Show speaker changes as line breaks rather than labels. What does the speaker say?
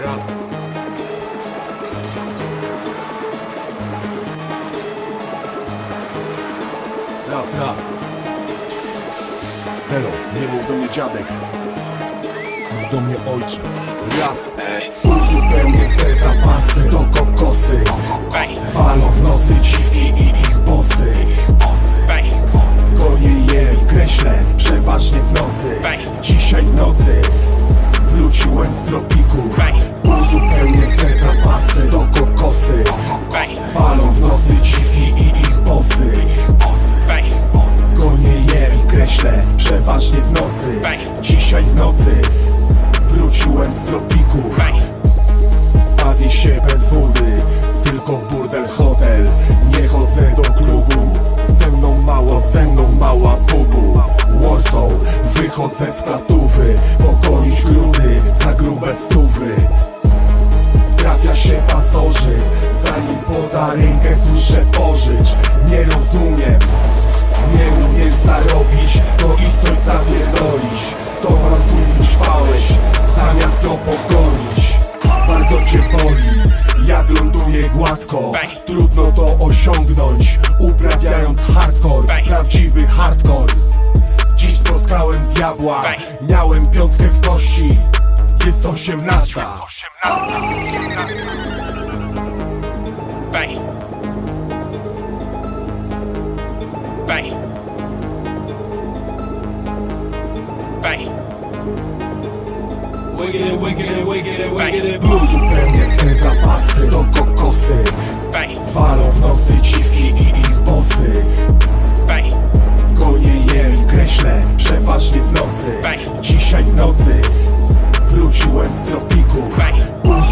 Raz. Raz, raz. Helo, nie mów do mnie dziadek. Mów do mnie ojcze. Raz. Uzupełnię se zapasy do kokosy. Falą w nosy dziwki i ich bosy Konie je i kreślę przeważnie w nocy. Dzisiaj w nocy wróciłem z tropików Uzupełnię se zapasy do kokosy. Falą w nosy dziwki i ich bosy. Konie je i kreślę przeważnie w nocy. Dzisiaj w nocy wróciłem z tropików Bawię się bez wody, tylko w burdel hotel. Nie chodzę do klubu, ze mną mało, ze mną mała bubu. Warsaw, wychodzę z klatówy rękę słyszę pożycz Nie rozumiem, nie umiesz zarobić, to i coś zapierdolić To rozumiem ćpałeś, zamiast go pokonić Bardzo cię boli, jak ląduje gładko. Trudno to osiągnąć, uprawiając hardcore. Prawdziwy hardcore. Dziś spotkałem diabła, miałem piątkę w kości. Jest osiemnasta Bang. Bang.
Wiggity, wiggity, wiggity,
wiggity, blues Zupełnie sny, zapasy do kokosy. Walą w nosy ciski i ich bosy Gonię je i kreślę, przeważnie w nocy. Dzisiaj w nocy Wróciłem z tropików. Bang.